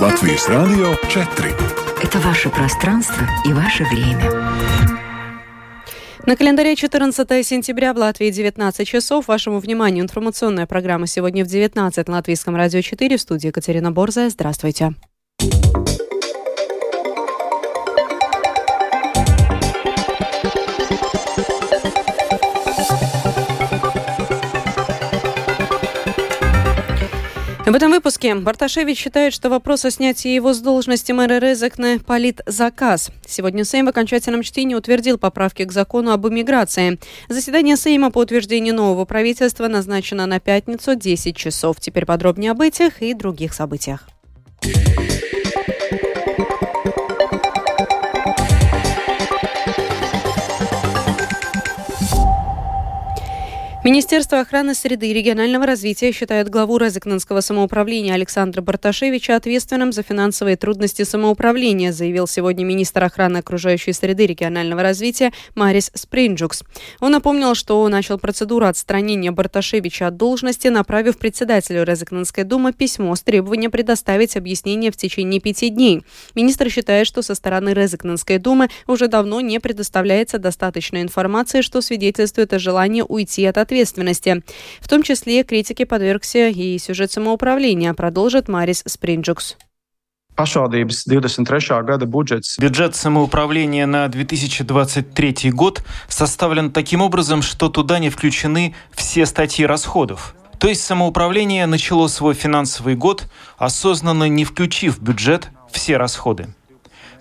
Латвийс Радио 4. Это ваше пространство и ваше время. На календаре 14 сентября в Латвии 19 часов. Вашему вниманию информационная программа сегодня в 19 на Латвийском радио 4 в студии Екатерина Борзая. Здравствуйте. В этом выпуске Барташевич считает, что вопрос о снятии его с должности мэра Резекне полит заказ. Сегодня Сейм в окончательном чтении утвердил поправки к закону об иммиграции. Заседание Сейма по утверждению нового правительства назначено на пятницу 10 часов. Теперь подробнее об этих и других событиях. Министерство охраны среды и регионального развития считает главу Резекненского самоуправления Александра Барташевича ответственным за финансовые трудности самоуправления, заявил сегодня министр охраны окружающей среды и регионального развития Марис Спринджукс. Он напомнил, что начал процедуру отстранения Барташевича от должности, направив председателю Резекненской думы письмо с требованием предоставить объяснение в течение пяти дней. Министр считает, что со стороны Резекненской думы уже давно не предоставляется достаточной информации, что свидетельствует о желании уйти от ответственности. В том числе критике подвергся и сюжет самоуправления, продолжит Марис Спринджукс. Бюджет самоуправления на 2023 год составлен таким образом, что туда не включены все статьи расходов. То есть самоуправление начало свой финансовый год, осознанно не включив в бюджет все расходы.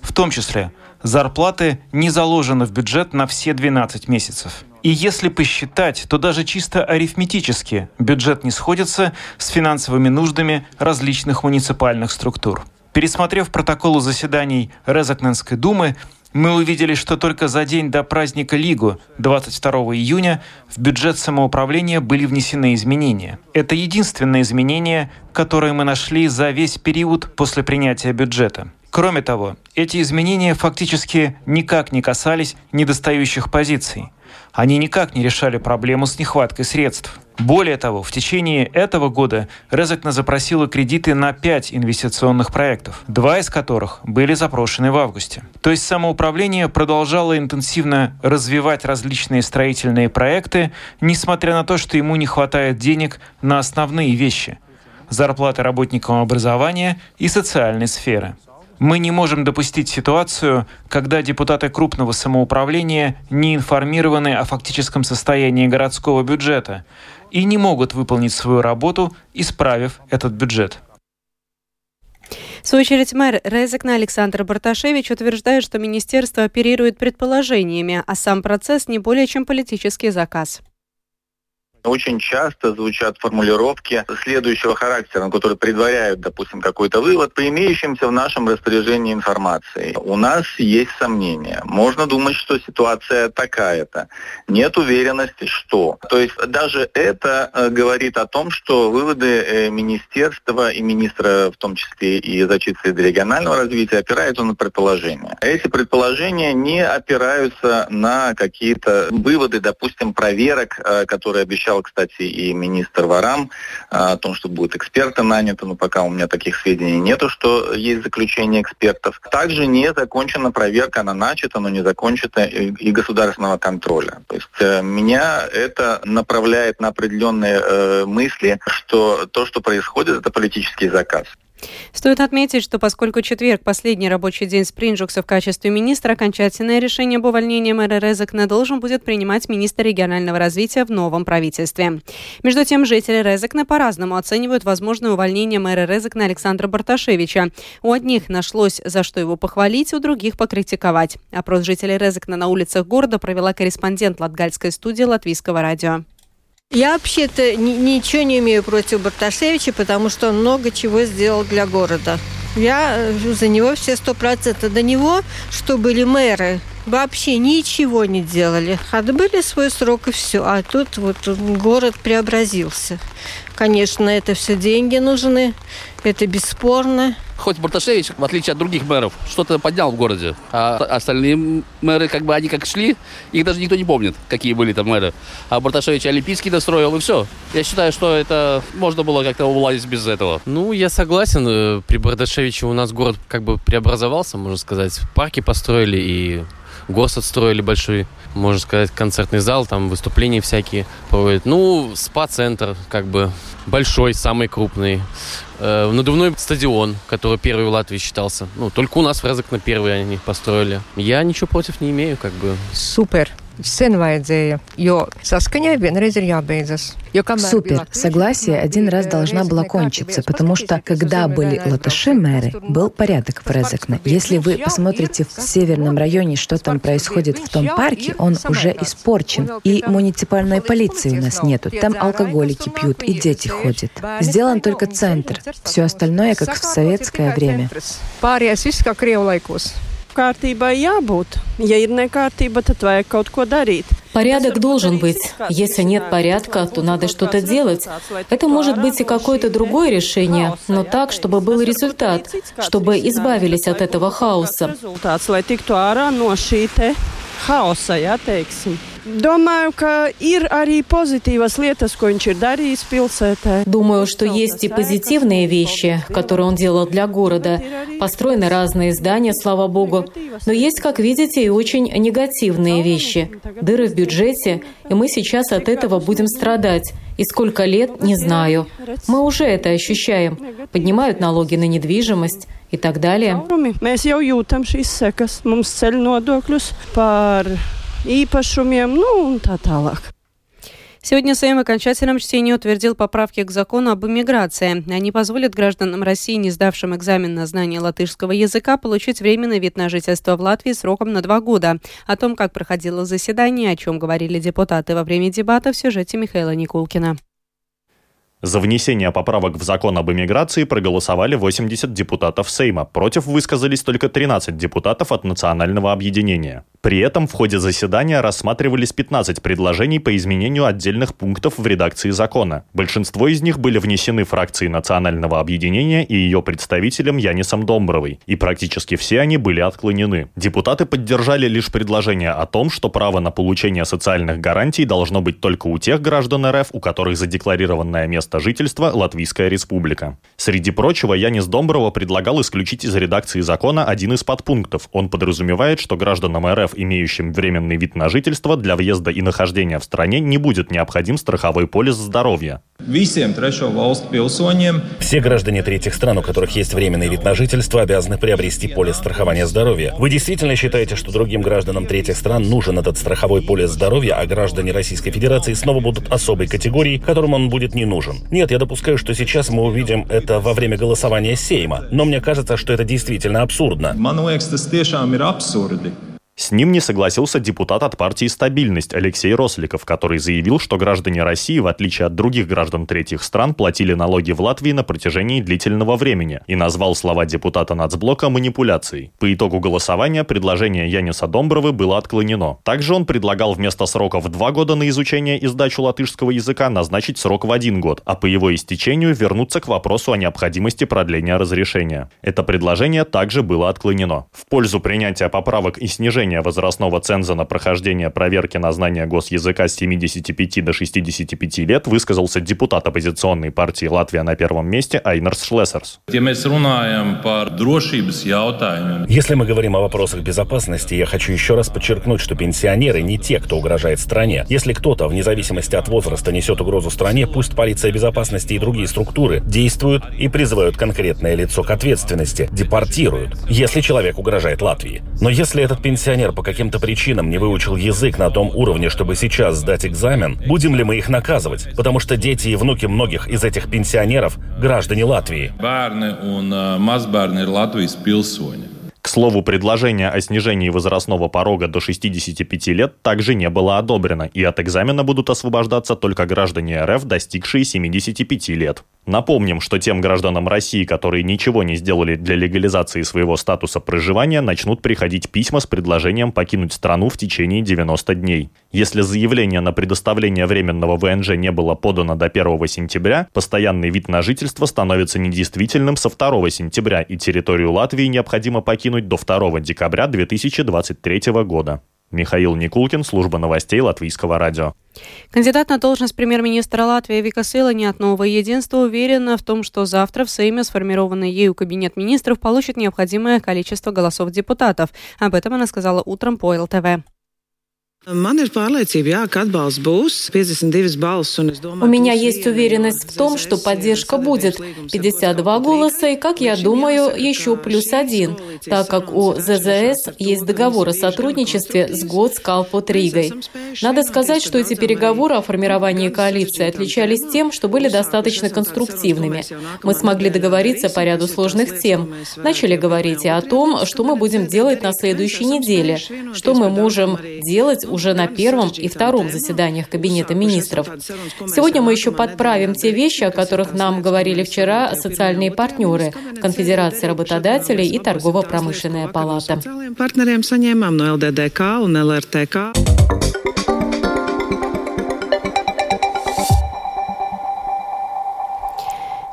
В том числе зарплаты не заложены в бюджет на все 12 месяцев. И если посчитать, то даже чисто арифметически бюджет не сходится с финансовыми нуждами различных муниципальных структур. Пересмотрев протоколы заседаний Резакненской думы, мы увидели, что только за день до праздника Лигу, 22 июня, в бюджет самоуправления были внесены изменения. Это единственное изменение, которое мы нашли за весь период после принятия бюджета. Кроме того, эти изменения фактически никак не касались недостающих позиций. Они никак не решали проблему с нехваткой средств. Более того, в течение этого года Резекна запросила кредиты на пять инвестиционных проектов, два из которых были запрошены в августе. То есть самоуправление продолжало интенсивно развивать различные строительные проекты, несмотря на то, что ему не хватает денег на основные вещи – зарплаты работникам образования и социальной сферы. Мы не можем допустить ситуацию, когда депутаты крупного самоуправления не информированы о фактическом состоянии городского бюджета и не могут выполнить свою работу, исправив этот бюджет. В свою очередь, мэр Резекна Александр Барташевич утверждает, что министерство оперирует предположениями, а сам процесс не более чем политический заказ. Очень часто звучат формулировки следующего характера, которые предваряют, допустим, какой-то вывод по имеющимся в нашем распоряжении информации. У нас есть сомнения. Можно думать, что ситуация такая-то. Нет уверенности, что. То есть даже это э, говорит о том, что выводы э, министерства и министра, в том числе и зачистки регионального развития, опираются на предположения. Эти предположения не опираются на какие-то выводы, допустим, проверок, э, которые обещают обещал, кстати, и министр Варам а, о том, что будет эксперты наняты, но пока у меня таких сведений нету, что есть заключение экспертов. Также не закончена проверка, она начата, но не закончена и, и государственного контроля. То есть э, меня это направляет на определенные э, мысли, что то, что происходит, это политический заказ. Стоит отметить, что поскольку четверг – последний рабочий день Спринджукса в качестве министра, окончательное решение об увольнении мэра Резекна должен будет принимать министр регионального развития в новом правительстве. Между тем, жители Резекна по-разному оценивают возможное увольнение мэра Резекна Александра Барташевича. У одних нашлось за что его похвалить, у других покритиковать. Опрос жителей Резекна на улицах города провела корреспондент Латгальской студии Латвийского радио. Я вообще-то ничего не имею против Барташевича, потому что он много чего сделал для города. Я э, за него все сто процентов. До него, что были мэры, вообще ничего не делали. Отбыли свой срок и все. А тут вот город преобразился. Конечно, это все деньги нужны, это бесспорно. Хоть Барташевич, в отличие от других мэров, что-то поднял в городе. А остальные мэры, как бы, они как шли, их даже никто не помнит, какие были там мэры. А Барташевич Олимпийский достроил, и все. Я считаю, что это можно было как-то уладить без этого. Ну, я согласен. Э, при Бардашевиче у нас город как бы преобразовался, можно сказать. Парки построили и ГОС отстроили большой, можно сказать, концертный зал, там выступления всякие проводят. Ну, СПА-центр, как бы, большой, самый крупный. Э, надувной стадион, который первый в Латвии считался. Ну, только у нас в Резекне первый они построили. Я ничего против не имею, как бы. Супер. Sen vajadzēja, jo saskaņai vienreiz ir jābeidzas. Супер. Согласие один раз должна была кончиться, потому что, когда были латыши мэры, был порядок в Резекне. Если вы посмотрите в северном районе, что там происходит в том парке, он уже испорчен. И муниципальной полиции у нас нету. Там алкоголики пьют, и дети ходят. Сделан только центр. Все остальное, как в советское время. Krievu laikos kārtībai jābūt. Ja ir nekārtība, tad vajag kaut ko darīt. Порядок должен быть. Если нет порядка, то надо что-то делать. Это может быть и какое-то другое решение, но так, чтобы был результат, чтобы избавились от этого хаоса. Хаоса, я Domāju, ka ir arī pozitīvas lietas, ko viņš ir darījis pilsētā. Думаю, что есть и позитивные вещи, которые он делал для города. Построены разные здания, слава богу. Но есть, как видите, и очень негативные вещи. Дыры в бюджете, и мы сейчас от этого будем страдать. И сколько лет, не знаю. Мы уже это ощущаем. Поднимают налоги на недвижимость и так далее. Mēs nu un tā tālāk. Сегодня Сейм в окончательном чтении утвердил поправки к закону об иммиграции. Они позволят гражданам России, не сдавшим экзамен на знание латышского языка, получить временный вид на жительство в Латвии сроком на два года. О том, как проходило заседание, о чем говорили депутаты во время дебата, в сюжете Михаила Никулкина. За внесение поправок в закон об иммиграции проголосовали 80 депутатов Сейма. Против высказались только 13 депутатов от Национального объединения. При этом в ходе заседания рассматривались 15 предложений по изменению отдельных пунктов в редакции закона. Большинство из них были внесены фракцией Национального объединения и ее представителем Янисом Домбровой, и практически все они были отклонены. Депутаты поддержали лишь предложение о том, что право на получение социальных гарантий должно быть только у тех граждан РФ, у которых задекларированное место жительства Латвийская республика. Среди прочего, Янис Домброва предлагал исключить из редакции закона один из подпунктов. Он подразумевает, что гражданам РФ РФ, имеющим временный вид на жительство, для въезда и нахождения в стране не будет необходим страховой полис здоровья. Все граждане третьих стран, у которых есть временный вид на жительство, обязаны приобрести полис страхования здоровья. Вы действительно считаете, что другим гражданам третьих стран нужен этот страховой полис здоровья, а граждане Российской Федерации снова будут особой категорией, которым он будет не нужен? Нет, я допускаю, что сейчас мы увидим это во время голосования Сейма, но мне кажется, что это действительно абсурдно. С ним не согласился депутат от партии «Стабильность» Алексей Росликов, который заявил, что граждане России, в отличие от других граждан третьих стран, платили налоги в Латвии на протяжении длительного времени и назвал слова депутата нацблока манипуляцией. По итогу голосования предложение Яниса Домбровы было отклонено. Также он предлагал вместо срока в два года на изучение и сдачу латышского языка назначить срок в один год, а по его истечению вернуться к вопросу о необходимости продления разрешения. Это предложение также было отклонено. В пользу принятия поправок и снижения снижения возрастного ценза на прохождение проверки на знание госязыка с 75 до 65 лет высказался депутат оппозиционной партии «Латвия на первом месте» Айнерс Шлессерс. Если мы говорим о вопросах безопасности, я хочу еще раз подчеркнуть, что пенсионеры не те, кто угрожает стране. Если кто-то, вне зависимости от возраста, несет угрозу стране, пусть полиция безопасности и другие структуры действуют и призывают конкретное лицо к ответственности, депортируют, если человек угрожает Латвии. Но если этот пенсионер пенсионер по каким-то причинам не выучил язык на том уровне, чтобы сейчас сдать экзамен, будем ли мы их наказывать? Потому что дети и внуки многих из этих пенсионеров – граждане Латвии. К слову, предложение о снижении возрастного порога до 65 лет также не было одобрено, и от экзамена будут освобождаться только граждане РФ, достигшие 75 лет. Напомним, что тем гражданам России, которые ничего не сделали для легализации своего статуса проживания, начнут приходить письма с предложением покинуть страну в течение 90 дней. Если заявление на предоставление временного ВНЖ не было подано до 1 сентября, постоянный вид на жительство становится недействительным со 2 сентября, и территорию Латвии необходимо покинуть до 2 декабря 2023 года. Михаил Никулкин, служба новостей Латвийского радио. Кандидат на должность премьер-министра Латвии Вика Силани от «Нового единства» уверена в том, что завтра в Сейме сформированный ею кабинет министров получит необходимое количество голосов депутатов. Об этом она сказала утром по ЛТВ. У меня есть уверенность в том, что поддержка будет. 52 голоса и, как я думаю, еще плюс один, так как у ЗЗС есть договор о сотрудничестве с Готскалпот Ригой. Надо сказать, что эти переговоры о формировании коалиции отличались тем, что были достаточно конструктивными. Мы смогли договориться по ряду сложных тем. Начали говорить и о том, что мы будем делать на следующей неделе, что мы можем делать уже на первом и втором заседаниях Кабинета министров. Сегодня мы еще подправим те вещи, о которых нам говорили вчера социальные партнеры, Конфедерация работодателей и Торгово-промышленная палата.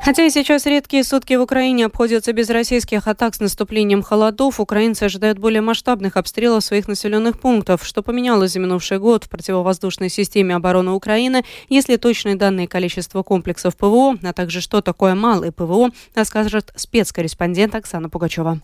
Хотя и сейчас редкие сутки в Украине обходятся без российских атак с наступлением холодов, украинцы ожидают более масштабных обстрелов своих населенных пунктов. Что поменялось за минувший год в противовоздушной системе обороны Украины, если точные данные количества комплексов ПВО, а также что такое малый ПВО, расскажет спецкорреспондент Оксана Пугачева.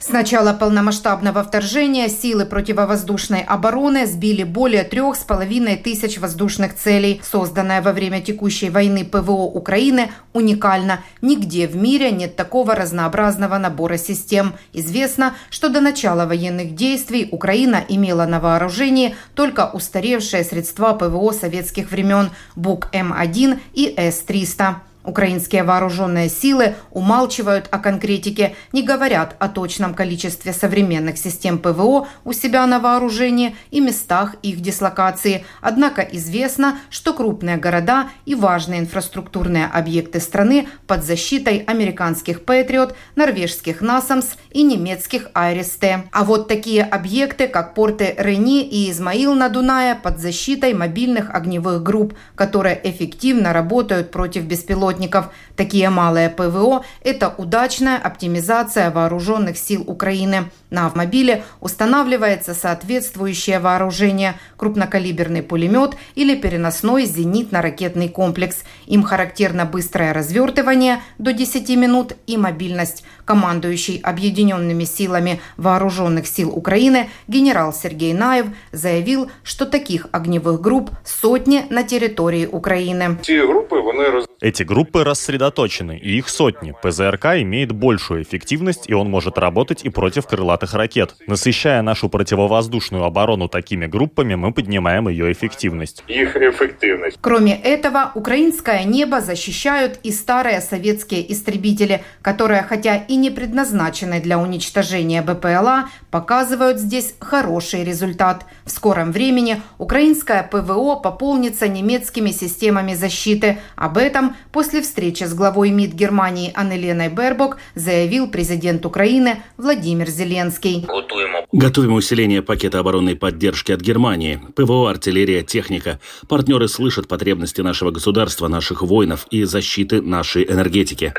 С начала полномасштабного вторжения силы противовоздушной обороны сбили более трех с половиной тысяч воздушных целей. Созданная во время текущей войны ПВО Украины уникально. Нигде в мире нет такого разнообразного набора систем. Известно, что до начала военных действий Украина имела на вооружении только устаревшие средства ПВО советских времен БУК М1 и С-300. Украинские вооруженные силы умалчивают о конкретике, не говорят о точном количестве современных систем ПВО у себя на вооружении и местах их дислокации. Однако известно, что крупные города и важные инфраструктурные объекты страны под защитой американских «Патриот», норвежских «Насамс» и немецких «Айресте». А вот такие объекты, как порты Рени и Измаил на Дунае под защитой мобильных огневых групп, которые эффективно работают против беспилотных беспилотников. Такие малые ПВО – это удачная оптимизация вооруженных сил Украины. На автомобиле устанавливается соответствующее вооружение – крупнокалиберный пулемет или переносной зенитно-ракетный комплекс. Им характерно быстрое развертывание до 10 минут и мобильность. Командующий объединенными силами вооруженных сил Украины генерал Сергей Наев заявил, что таких огневых групп сотни на территории Украины. Эти группы рассредоточены, и их сотни. ПЗРК имеет большую эффективность, и он может работать и против крылатых ракет. Насыщая нашу противовоздушную оборону такими группами, мы поднимаем ее эффективность. Их эффективность. Кроме этого, украинское небо защищают и старые советские истребители, которые, хотя и не предназначены для уничтожения БПЛА, показывают здесь хороший результат. В скором времени украинское ПВО пополнится немецкими системами защиты. Об этом после встречи с главой МИД Германии Аннеленой Бербок заявил президент Украины Владимир Зеленский. Готовим усиление пакета оборонной поддержки от Германии. ПВО, артиллерия, техника. Партнеры слышат потребности нашего государства, наших воинов и защиты нашей энергетики.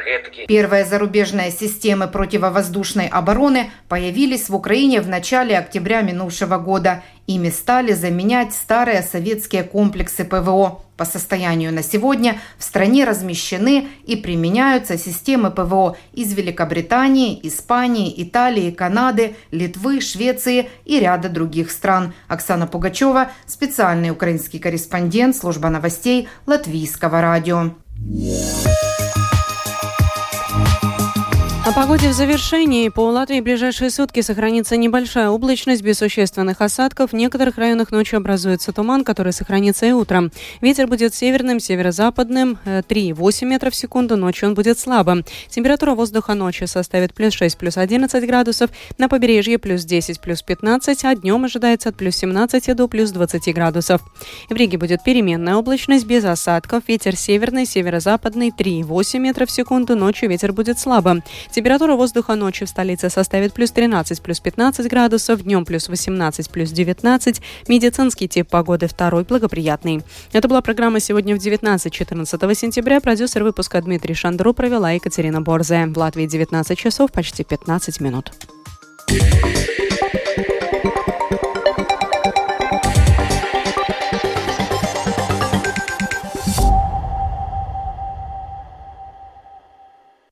Первые зарубежные системы противовоздушной обороны появились в Украине в начале октября минувшего года. Ими стали заменять старые советские комплексы ПВО. По состоянию на сегодня в стране размещены и применяются системы ПВО из Великобритании, Испании, Италии, Канады, Литвы, Швеции и ряда других стран. Оксана Пугачева, специальный украинский корреспондент, служба новостей Латвийского радио. А погоде в завершении. По Латвии в ближайшие сутки сохранится небольшая облачность без существенных осадков. В некоторых районах ночью образуется туман, который сохранится и утром. Ветер будет северным, северо-западным 3,8 э, метров в секунду. Ночью он будет слабым. Температура воздуха ночью составит плюс 6, плюс 11 градусов. На побережье плюс 10, плюс 15, а днем ожидается от плюс 17 до плюс 20 градусов. В Риге будет переменная облачность без осадков. Ветер северный, северо-западный 3,8 метров в секунду. Ночью ветер будет слабым. Температура воздуха ночью в столице составит плюс 13, плюс 15 градусов, днем плюс 18, плюс 19. Медицинский тип погоды второй благоприятный. Это была программа «Сегодня в 19-14 сентября». Продюсер выпуска Дмитрий Шандру провела Екатерина Борзая. В Латвии 19 часов почти 15 минут. Yeah.